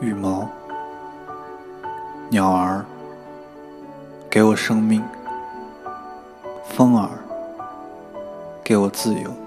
羽毛。鸟儿给我生命。风儿给我自由。